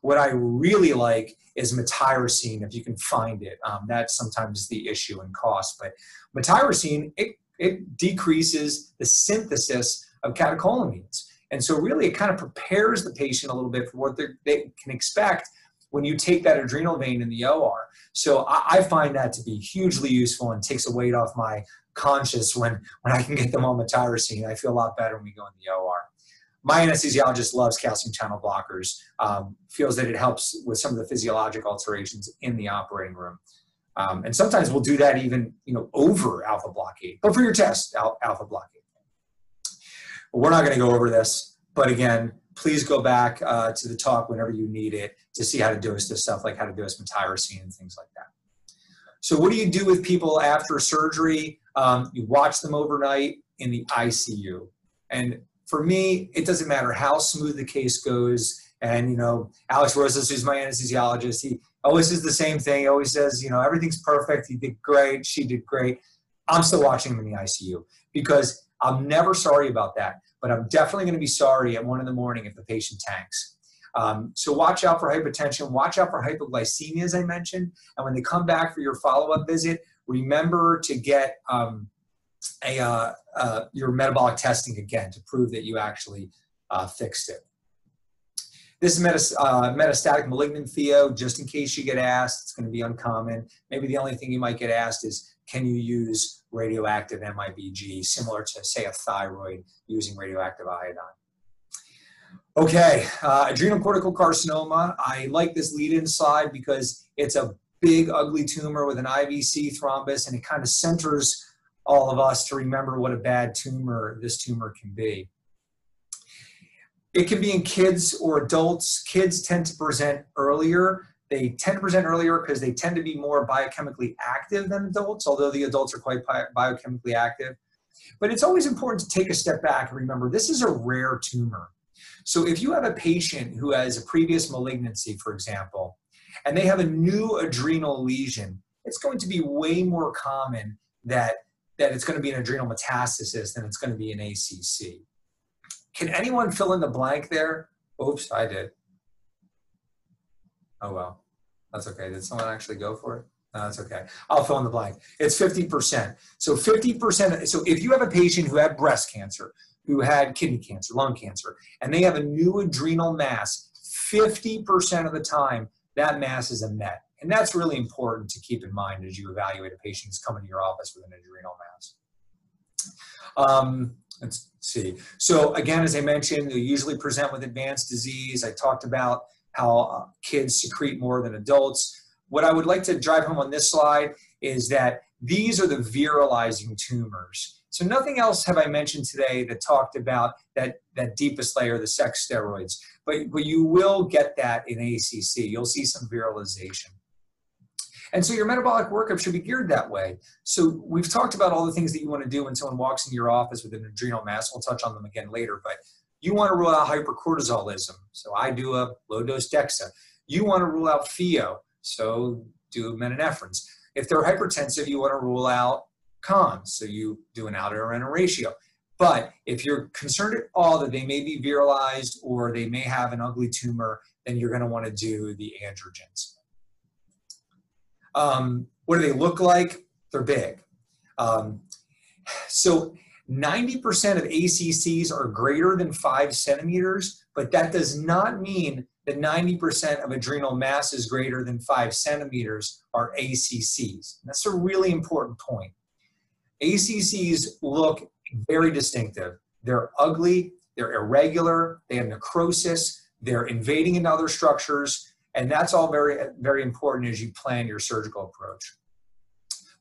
What I really like is metyrosine, if you can find it. Um, that's sometimes the issue and cost. But metyrosine, it, it decreases the synthesis of catecholamines. And so really it kind of prepares the patient a little bit for what they can expect when you take that adrenal vein in the OR. So I, I find that to be hugely useful and takes a weight off my conscience when, when I can get them on metyrosine. I feel a lot better when we go in the OR. My anesthesiologist loves calcium channel blockers, um, feels that it helps with some of the physiologic alterations in the operating room. Um, and sometimes we'll do that even you know over alpha blockade, but for your test, al alpha blockade. But we're not going to go over this, but again, please go back uh, to the talk whenever you need it to see how to do this stuff, like how to do this tyrosine and things like that. So what do you do with people after surgery? Um, you watch them overnight in the ICU. And for me, it doesn't matter how smooth the case goes. And, you know, Alex Rosas, who's my anesthesiologist, he always says the same thing. He always says, you know, everything's perfect. He did great. She did great. I'm still watching him in the ICU because I'm never sorry about that but I'm definitely going to be sorry at one in the morning if the patient tanks. Um, so watch out for hypertension, watch out for hypoglycemia, as I mentioned. And when they come back for your follow-up visit, remember to get um, a, uh, uh, your metabolic testing again to prove that you actually uh, fixed it. This is metas uh, metastatic malignant pheo, just in case you get asked, it's going to be uncommon. Maybe the only thing you might get asked is, can you use radioactive MIBG, similar to, say, a thyroid using radioactive iodine. Okay, uh, adrenal cortical carcinoma. I like this lead-in slide because it's a big, ugly tumor with an IVC thrombus, and it kind of centers all of us to remember what a bad tumor this tumor can be. it can be in kids or adults. Kids tend to present earlier. They tend to present earlier because they tend to be more biochemically active than adults, although the adults are quite bi- biochemically active. But it's always important to take a step back and remember this is a rare tumor. So if you have a patient who has a previous malignancy, for example, and they have a new adrenal lesion, it's going to be way more common that, that it's going to be an adrenal metastasis than it's going to be an ACC. Can anyone fill in the blank there? Oops, I did. Oh well, that's okay. Did someone actually go for it? No, that's okay. I'll fill in the blank. It's 50%. So 50%, so if you have a patient who had breast cancer, who had kidney cancer, lung cancer, and they have a new adrenal mass, 50% of the time, that mass is a MET. And that's really important to keep in mind as you evaluate a patient who's coming to your office with an adrenal mass. Um, let's see. So again, as I mentioned, they usually present with advanced disease. I talked about how uh, kids secrete more than adults. What I would like to drive home on this slide is that these are the virilizing tumors. So nothing else have I mentioned today that talked about that, that deepest layer, the sex steroids. But, but you will get that in ACC. You'll see some virilization. And so your metabolic workup should be geared that way. So we've talked about all the things that you want to do when someone walks into your office with an adrenal mass. We'll touch on them again later, but you want to rule out hypercortisolism. So I do a low dose DEXA. You want to rule out pheo. So do epinephrines. If they're hypertensive, you want to rule out Conn's. So you do an aldo-renin ratio. But if you're concerned at all that they may be virilized or they may have an ugly tumor, then you're going to want to do the androgens. Um, what do they look like? They're big. Um, so 90% of ACCs are greater than five centimeters, but that does not mean that 90% of adrenal masses greater than five centimeters are ACCs. That's a really important point. ACCs look very distinctive. They're ugly, they're irregular, they have necrosis, they're invading into other structures, and that's all very, very important as you plan your surgical approach.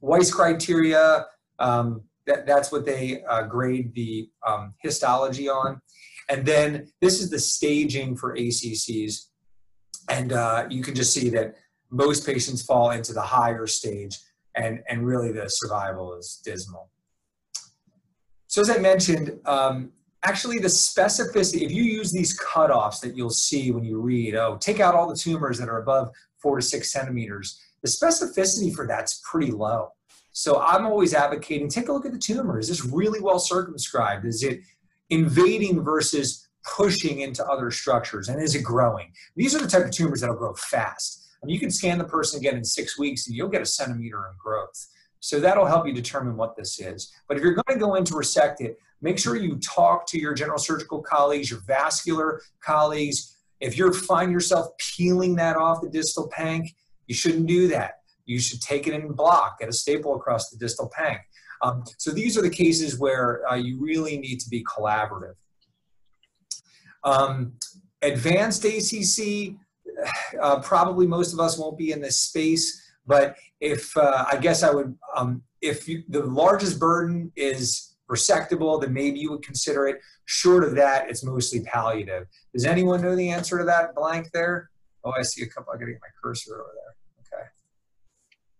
Weiss criteria, um, that, that's what they uh, grade the um, histology on. And then this is the staging for ACCs. And uh, you can just see that most patients fall into the higher stage and, and really the survival is dismal. So as I mentioned, um, actually the specificity, if you use these cutoffs that you'll see when you read, oh, take out all the tumors that are above four to six centimeters, the specificity for that's pretty low. So I'm always advocating, take a look at the tumor. Is this really well circumscribed? Is it invading versus pushing into other structures? And is it growing? These are the type of tumors that'll grow fast. I mean, you can scan the person again in six weeks and you'll get a centimeter in growth. So that'll help you determine what this is. But if you're going to go in to resect it, make sure you talk to your general surgical colleagues, your vascular colleagues. If you find yourself peeling that off the distal panc, you shouldn't do that you should take it en bloc, get a staple across the distal panc. Um, so these are the cases where uh, you really need to be collaborative. Um, advanced ACC, uh, probably most of us won't be in this space, but if uh, I guess I would, um, if you, the largest burden is resectable, then maybe you would consider it. Short of that, it's mostly palliative. Does anyone know the answer to that blank there? Oh, I see a couple. I gotta get my cursor over there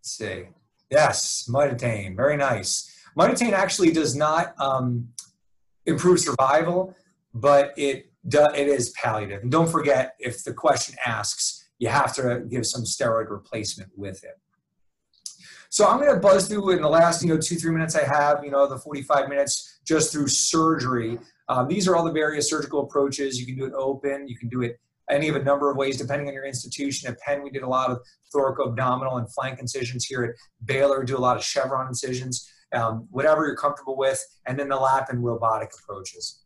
see. Yes, mitotane, very nice. Mitotane actually does not um, improve survival, but it do, it is palliative. And don't forget, if the question asks, you have to give some steroid replacement with it. So I'm going to buzz through in the last, you know, two three minutes I have, you know, the 45 minutes just through surgery. Um, these are all the various surgical approaches. You can do it open, you can do it any of a number of ways, depending on your institution. At Penn, we did a lot of thoracoabdominal and flank incisions. Here at Baylor, do a lot of chevron incisions, um, whatever you're comfortable with, and then the lap and robotic approaches.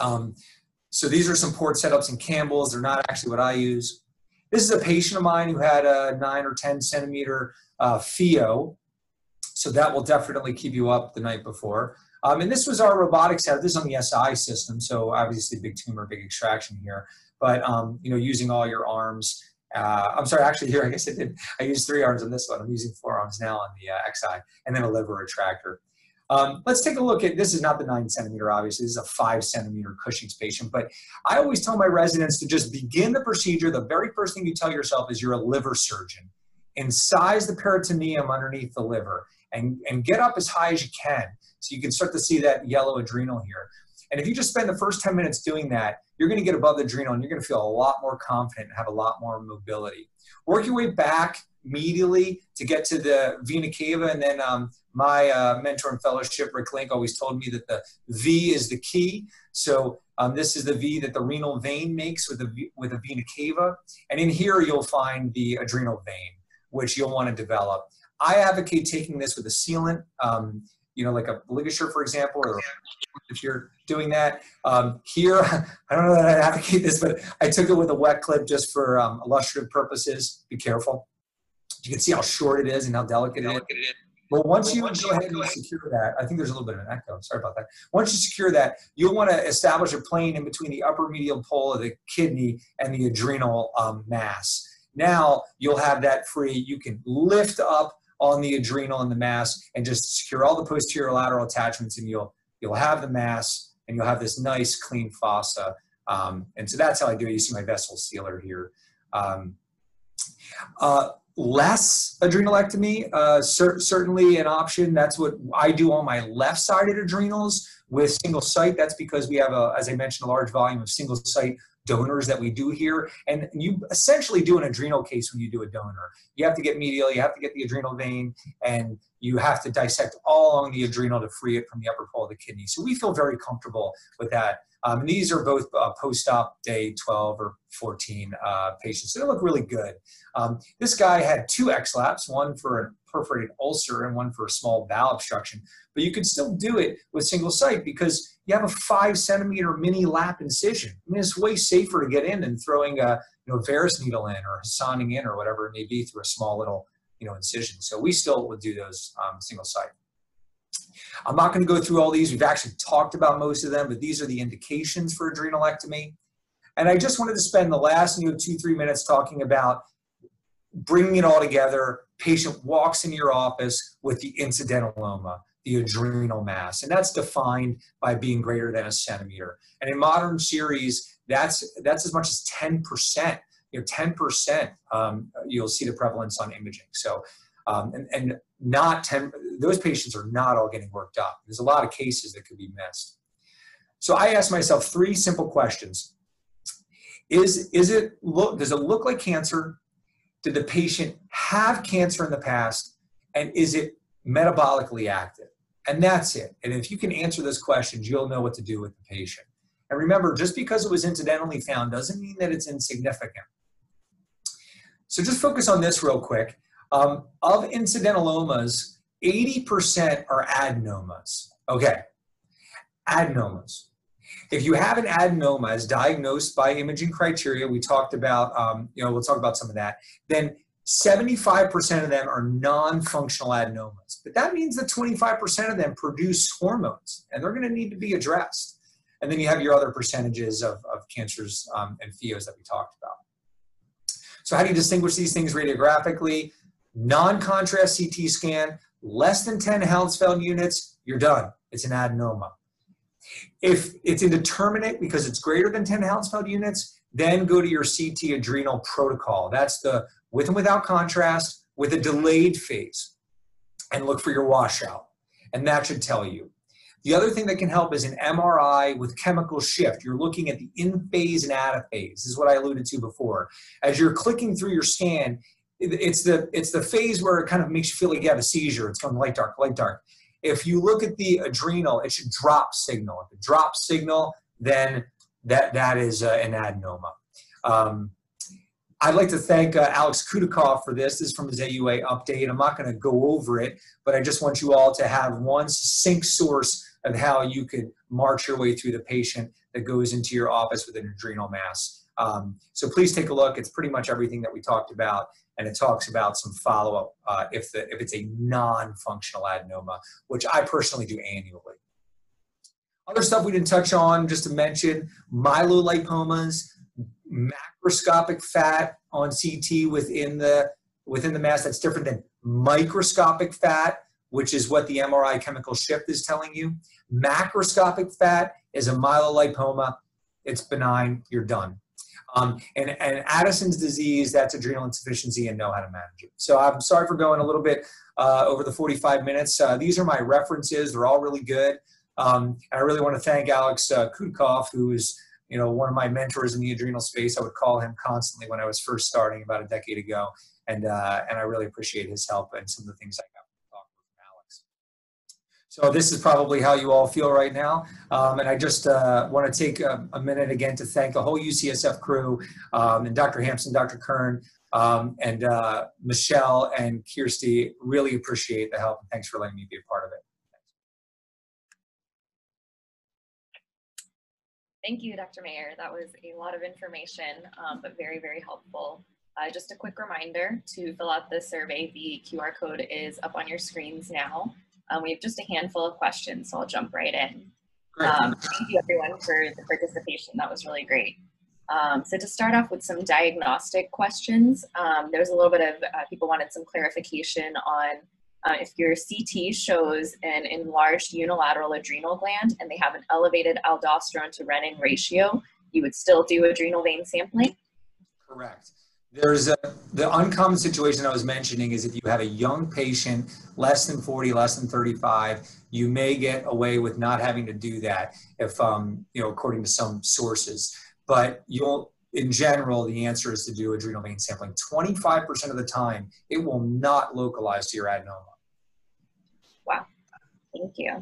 Um, so these are some port setups in Campbell's. They're not actually what I use. This is a patient of mine who had a 9 or 10 centimeter uh, pheo. So that will definitely keep you up the night before. Um, and this was our robotic setup. This is on the SI system, so obviously big tumor, big extraction here but um, you know, using all your arms. Uh, I'm sorry, actually here, I guess I did, I used three arms on this one. I'm using four arms now on the uh, XI, and then a liver retractor. Um, let's take a look at this is not the nine centimeter, obviously, this is a five centimeter Cushing's patient. But I always tell my residents to just begin the procedure. The very first thing you tell yourself is you're a liver surgeon. Incise the peritoneum underneath the liver and, and get up as high as you can so you can start to see that yellow adrenal here. And if you just spend the first 10 minutes doing that, you're going to get above the adrenal and you're going to feel a lot more confident and have a lot more mobility. Work your way back medially to get to the vena cava. And then um, my uh, mentor and fellowship, Rick Link, always told me that the V is the key. So um, this is the V that the renal vein makes with the, with a vena cava. And in here, you'll find the adrenal vein, which you'll want to develop. I advocate taking this with a sealant. Um, you know, like a LigaSure, for example, or if you're doing that. Um, here, I don't know that I advocate this, but I took it with a Weck clip just for um, illustrative purposes. Be careful. You can see how short it is and how delicate, it is. But once you once go ahead and secure that, I think there's a little bit of an echo. Sorry about that. Once you secure that, you'll want to establish a plane in between the upper medial pole of the kidney and the adrenal um, mass. Now you'll have that free. You can lift up on the adrenal and the mass and just secure all the posterior lateral attachments and you'll you'll have the mass and you'll have this nice clean fossa. Um, and so that's how I do it. You see my vessel sealer here. Um, uh, LESS adrenalectomy, uh, cer certainly an option. That's what I do on my left-sided adrenals with single site. That's because we have, a, as I mentioned, a large volume of single site donors that we do here. And you essentially do an adrenal case when you do a donor. You have to get medial, you have to get the adrenal vein, and you have to dissect all along the adrenal to free it from the upper pole of the kidney. So we feel very comfortable with that. Um, and these are both uh, post-op day 12 or 14 uh, patients. So they look really good. Um, this guy had two X-laps, one for a perforated ulcer and one for a small bowel obstruction. But you can still do it with single site because you have a five centimeter mini lap incision. I mean, it's way safer to get in than throwing a you know Veress needle in or sonning in or whatever it may be through a small little you know incision. So we still would do those um, single site. I'm not going to go through all these. We've actually talked about most of them, but these are the indications for adrenalectomy. And I just wanted to spend the last you know, two, three minutes talking about bringing it all together. Patient walks into your office with the incidentaloma, the adrenal mass, and that's defined by being greater than a centimeter. And in modern series, that's that's as much as 10%. You know, 10% um, you'll see the prevalence on imaging. So, um, and, and not 10, those patients are not all getting worked up. There's a lot of cases that could be missed. So I asked myself three simple questions. Is, is it look, does it look like cancer? Did the patient have cancer in the past? And is it metabolically active? And that's it. And if you can answer those questions, you'll know what to do with the patient. And remember, just because it was incidentally found doesn't mean that it's insignificant. So just focus on this real quick. Um, of incidentalomas, 80% are adenomas. Okay, adenomas. If you have an adenoma as diagnosed by imaging criteria, we talked about, um, you know, we'll talk about some of that, then 75% of them are non-functional adenomas. But that means that 25% of them produce hormones, and they're going to need to be addressed. And then you have your other percentages of, of cancers um, and PHEOs that we talked about. So how do you distinguish these things radiographically? Non-contrast CT scan, less than 10 Hounsfield units, you're done. It's an adenoma. If it's indeterminate because it's greater than 10 Hounsfield units, then go to your CT adrenal protocol. That's the with and without contrast with a delayed phase and look for your washout. And that should tell you. The other thing that can help is an MRI with chemical shift. You're looking at the in phase and out of phase. This is what I alluded to before. As you're clicking through your scan, it's the it's the phase where it kind of makes you feel like you have a seizure. It's going light dark, light dark. If you look at the adrenal, it should drop signal. If it drops signal, then that that is uh, an adenoma. Um, I'd like to thank uh, Alex Kutikov for this. This is from his AUA update. I'm not going to go over it, but I just want you all to have one succinct source of how you could march your way through the patient that goes into your office with an adrenal mass. Um, so please take a look. It's pretty much everything that we talked about and it talks about some follow-up uh, if, the, if it's a non-functional adenoma, which I personally do annually. Other stuff we didn't touch on, just to mention, myelolipomas, macroscopic fat on CT within the, within the mass that's different than microscopic fat, which is what the MRI chemical shift is telling you. Macroscopic fat is a myelolipoma. It's benign. You're done. Um, and, and Addison's disease, that's adrenal insufficiency and know how to manage it. So I'm sorry for going a little bit uh, over the 45 minutes. Uh, these are my references. They're all really good. Um, and I really want to thank Alex uh, who is you know one of my mentors in the adrenal space. I would call him constantly when I was first starting about a decade ago, and uh, and I really appreciate his help and some of the things I got to talk with Alex. So this is probably how you all feel right now, um, and I just uh, want to take a, a, minute again to thank the whole UCSF crew um, and Dr. Hampson, Dr. Kern, um, and uh, Michelle and Kirsty. Really appreciate the help, thanks for letting me be a part of it. Thank you, Dr. Mayer. That was a lot of information, um, but very, very helpful. Uh, just a quick reminder to fill out the survey. The QR code is up on your screens now. Um, we have just a handful of questions, so I'll jump right in. Um, thank you everyone for the participation. That was really great. Um, so to start off with some diagnostic questions, um, there's a little bit of, uh, people wanted some clarification on uh, if your CT shows an enlarged unilateral adrenal gland and they have an elevated aldosterone to renin ratio, you would still do adrenal vein sampling? Correct. There's a, the uncommon situation I was mentioning is if you have a young patient, less than 40, less than 35, you may get away with not having to do that if, um, you know, according to some sources. But you'll, in general, the answer is to do adrenal vein sampling. 25% of the time, it will not localize to your adenoma. Wow, thank you.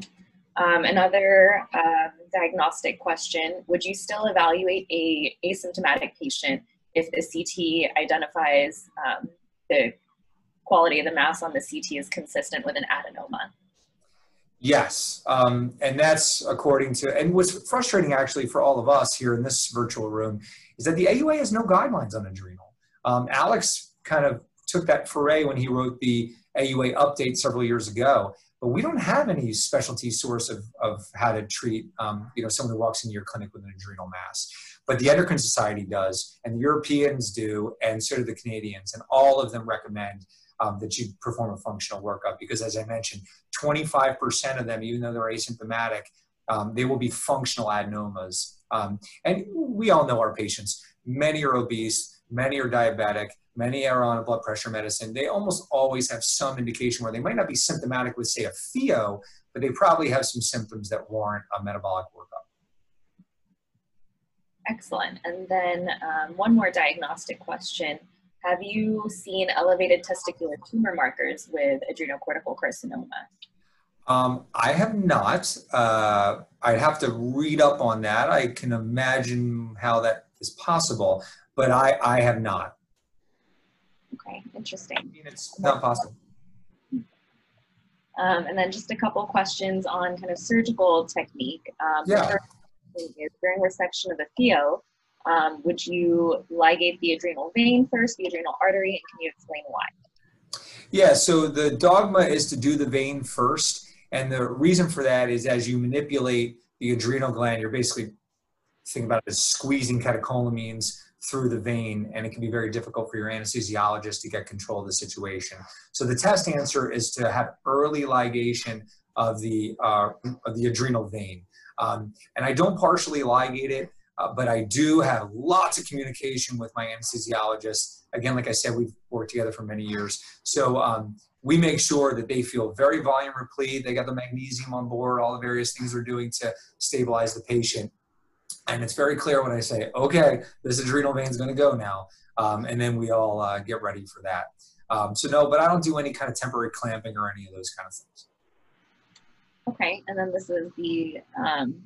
Um, another um, diagnostic question, would you still evaluate a asymptomatic patient if the CT identifies um, the quality of the mass on the CT is consistent with an adenoma? Yes, um, and that's according to, and what's frustrating actually for all of us here in this virtual room is that the AUA has no guidelines on adrenal. Um, Alex kind of took that foray when he wrote the AUA update several years ago but we don't have any specialty source of, of how to treat um, you know someone who walks into your clinic with an adrenal mass but the endocrine society does and the europeans do and so do the canadians and all of them recommend um, that you perform a functional workup because as i mentioned 25% of them even though they're asymptomatic um, they will be functional adenomas. Um, and we all know our patients. Many are obese many are diabetic many are on a blood pressure medicine, they almost always have some indication where they might not be symptomatic with, say, a pheo, but they probably have some symptoms that warrant a metabolic workup. Excellent. And then um, one more diagnostic question. Have you seen elevated testicular tumor markers with adrenocortical carcinoma? Um, I have not. Uh, I'd have to read up on that. I can imagine how that is possible, but I, I have not. Okay, interesting. I mean, it's not possible. Um, and then just a couple questions on kind of surgical technique. Um, yeah. During resection of the pheo, um, would you ligate the adrenal vein first, the adrenal artery, and can you explain why? Yeah, so the dogma is to do the vein first. And the reason for that is as you manipulate the adrenal gland, you're basically thinking about it as squeezing catecholamines through the vein, and it can be very difficult for your anesthesiologist to get control of the situation. So the test answer is to have early ligation of the uh, of the adrenal vein, um, and I don't partially ligate it. Uh, but I do have lots of communication with my anesthesiologist. Again, like I said, we've worked together for many years. So um, we make sure that they feel very volume replete. They got the magnesium on board, all the various things they're doing to stabilize the patient and it's very clear when I say, okay, this adrenal vein is going to go now, um, and then we all uh, get ready for that. Um, so no, but I don't do any kind of temporary clamping or any of those kind of things. Okay, and then this is the um,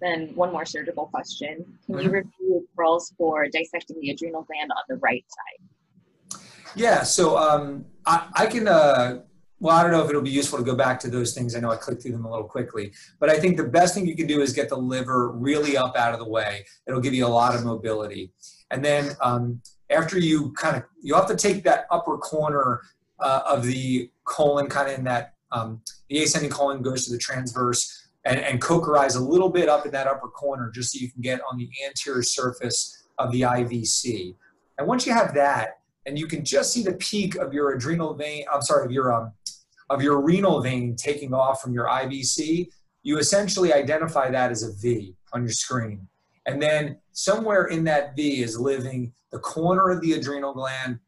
then one more surgical question. Can mm-hmm. you review pearls for dissecting the adrenal gland on the right side? Yeah, so um, I, I, can uh, well, I don't know if it'll be useful to go back to those things. I know I clicked through them a little quickly, but I think the best thing you can do is get the liver really up out of the way. It'll give you a lot of mobility. And then um, after you kind of, you have to take that upper corner uh, of the colon kind of in that, um, the ascending colon goes to the transverse and, and a little bit up in that upper corner just so you can get on the anterior surface of the IVC. And once you have that, and you can just see the peak of your adrenal vein, I'm sorry, of your um, of your renal vein taking off from your IVC, you essentially identify that as a V on your screen. And then somewhere in that V is living the corner of the adrenal gland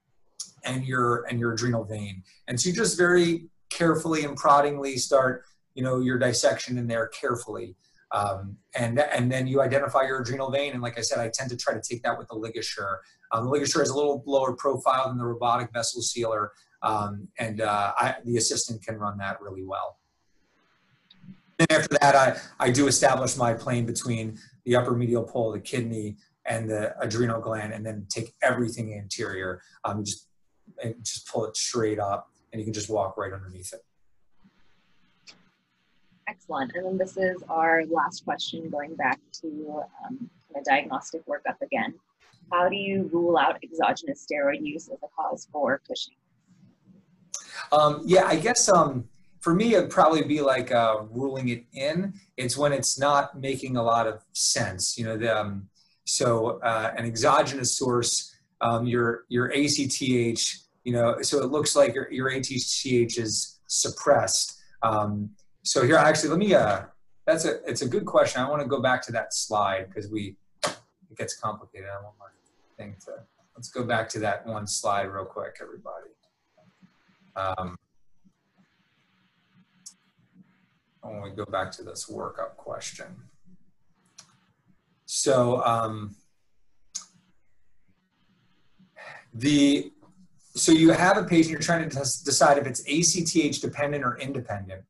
and your and your adrenal vein. And so you just very carefully and proddingly start, you know, your dissection in there carefully. Um, and and then you identify your adrenal vein. And like I said, I tend to try to take that with the LigaSure. Um, the LigaSure has a little lower profile than the robotic vessel sealer, um, and uh, I, the assistant can run that really well. And after that, I, I do establish my plane between the upper medial pole, the kidney, and the adrenal gland, and then take everything anterior. Um, just and just pull it straight up, and you can just walk right underneath it. Excellent. And then this is our last question going back to um, kind of diagnostic workup again. How do you rule out exogenous steroid use as a cause for Cushing? Um, yeah, I guess um, for me, it'd probably be like uh, ruling it in. It's when it's not making a lot of sense. You know, the, um, so uh, an exogenous source, um, your your ACTH, you know, so it looks like your, your ACTH is suppressed. Um, so here, actually, let me, uh, that's a, it's a good question. I want to go back to that slide because we, it gets complicated. I want my thing to, let's go back to that one slide real quick, everybody. Um, when we go back to this workup question. So um, the so you have a patient you're trying to decide if it's ACTH dependent or independent.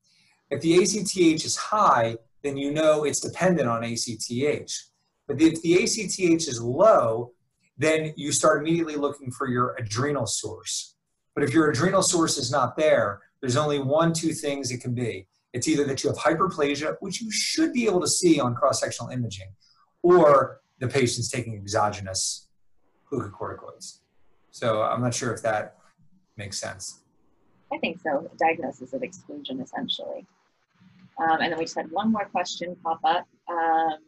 If the ACTH is high, then you know it's dependent on ACTH. But if the ACTH is low, then you start immediately looking for your adrenal source. But if your adrenal source is not there, there's only one, two things it can be. It's either that you have hyperplasia, which you should be able to see on cross-sectional imaging, or the patient's taking exogenous glucocorticoids. So I'm not sure if that makes sense. I think so. Diagnosis of exclusion, essentially. Um, and then we just had one more question pop up. Um,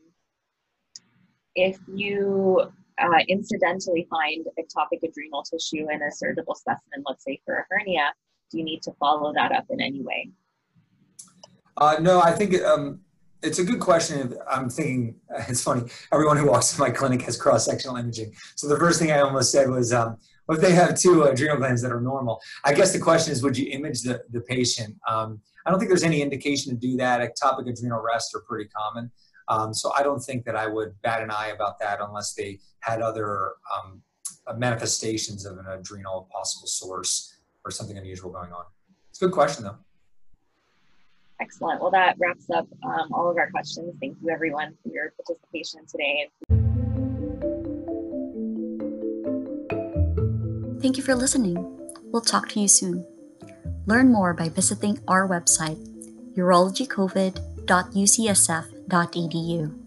if you uh, incidentally find ectopic adrenal tissue in a surgical specimen, let's say for a hernia, do you need to follow that up in any way? Uh, no, I think um, it's a good question. I'm thinking it's funny. Everyone who walks in my clinic has cross-sectional imaging. So the first thing I almost said was, um, what if they have two adrenal glands that are normal? I guess the question is, would you image the, the patient? Um, I don't think there's any indication to do that. Ectopic adrenal rests are pretty common. Um, so I don't think that I would bat an eye about that unless they had other um, uh, manifestations of an adrenal possible source or something unusual going on. It's a good question though. Excellent. Well, that wraps up um, all of our questions. Thank you everyone for your participation today. Thank you for listening. We'll talk to you soon. Learn more by visiting our website, urologycovid.ucsf.edu.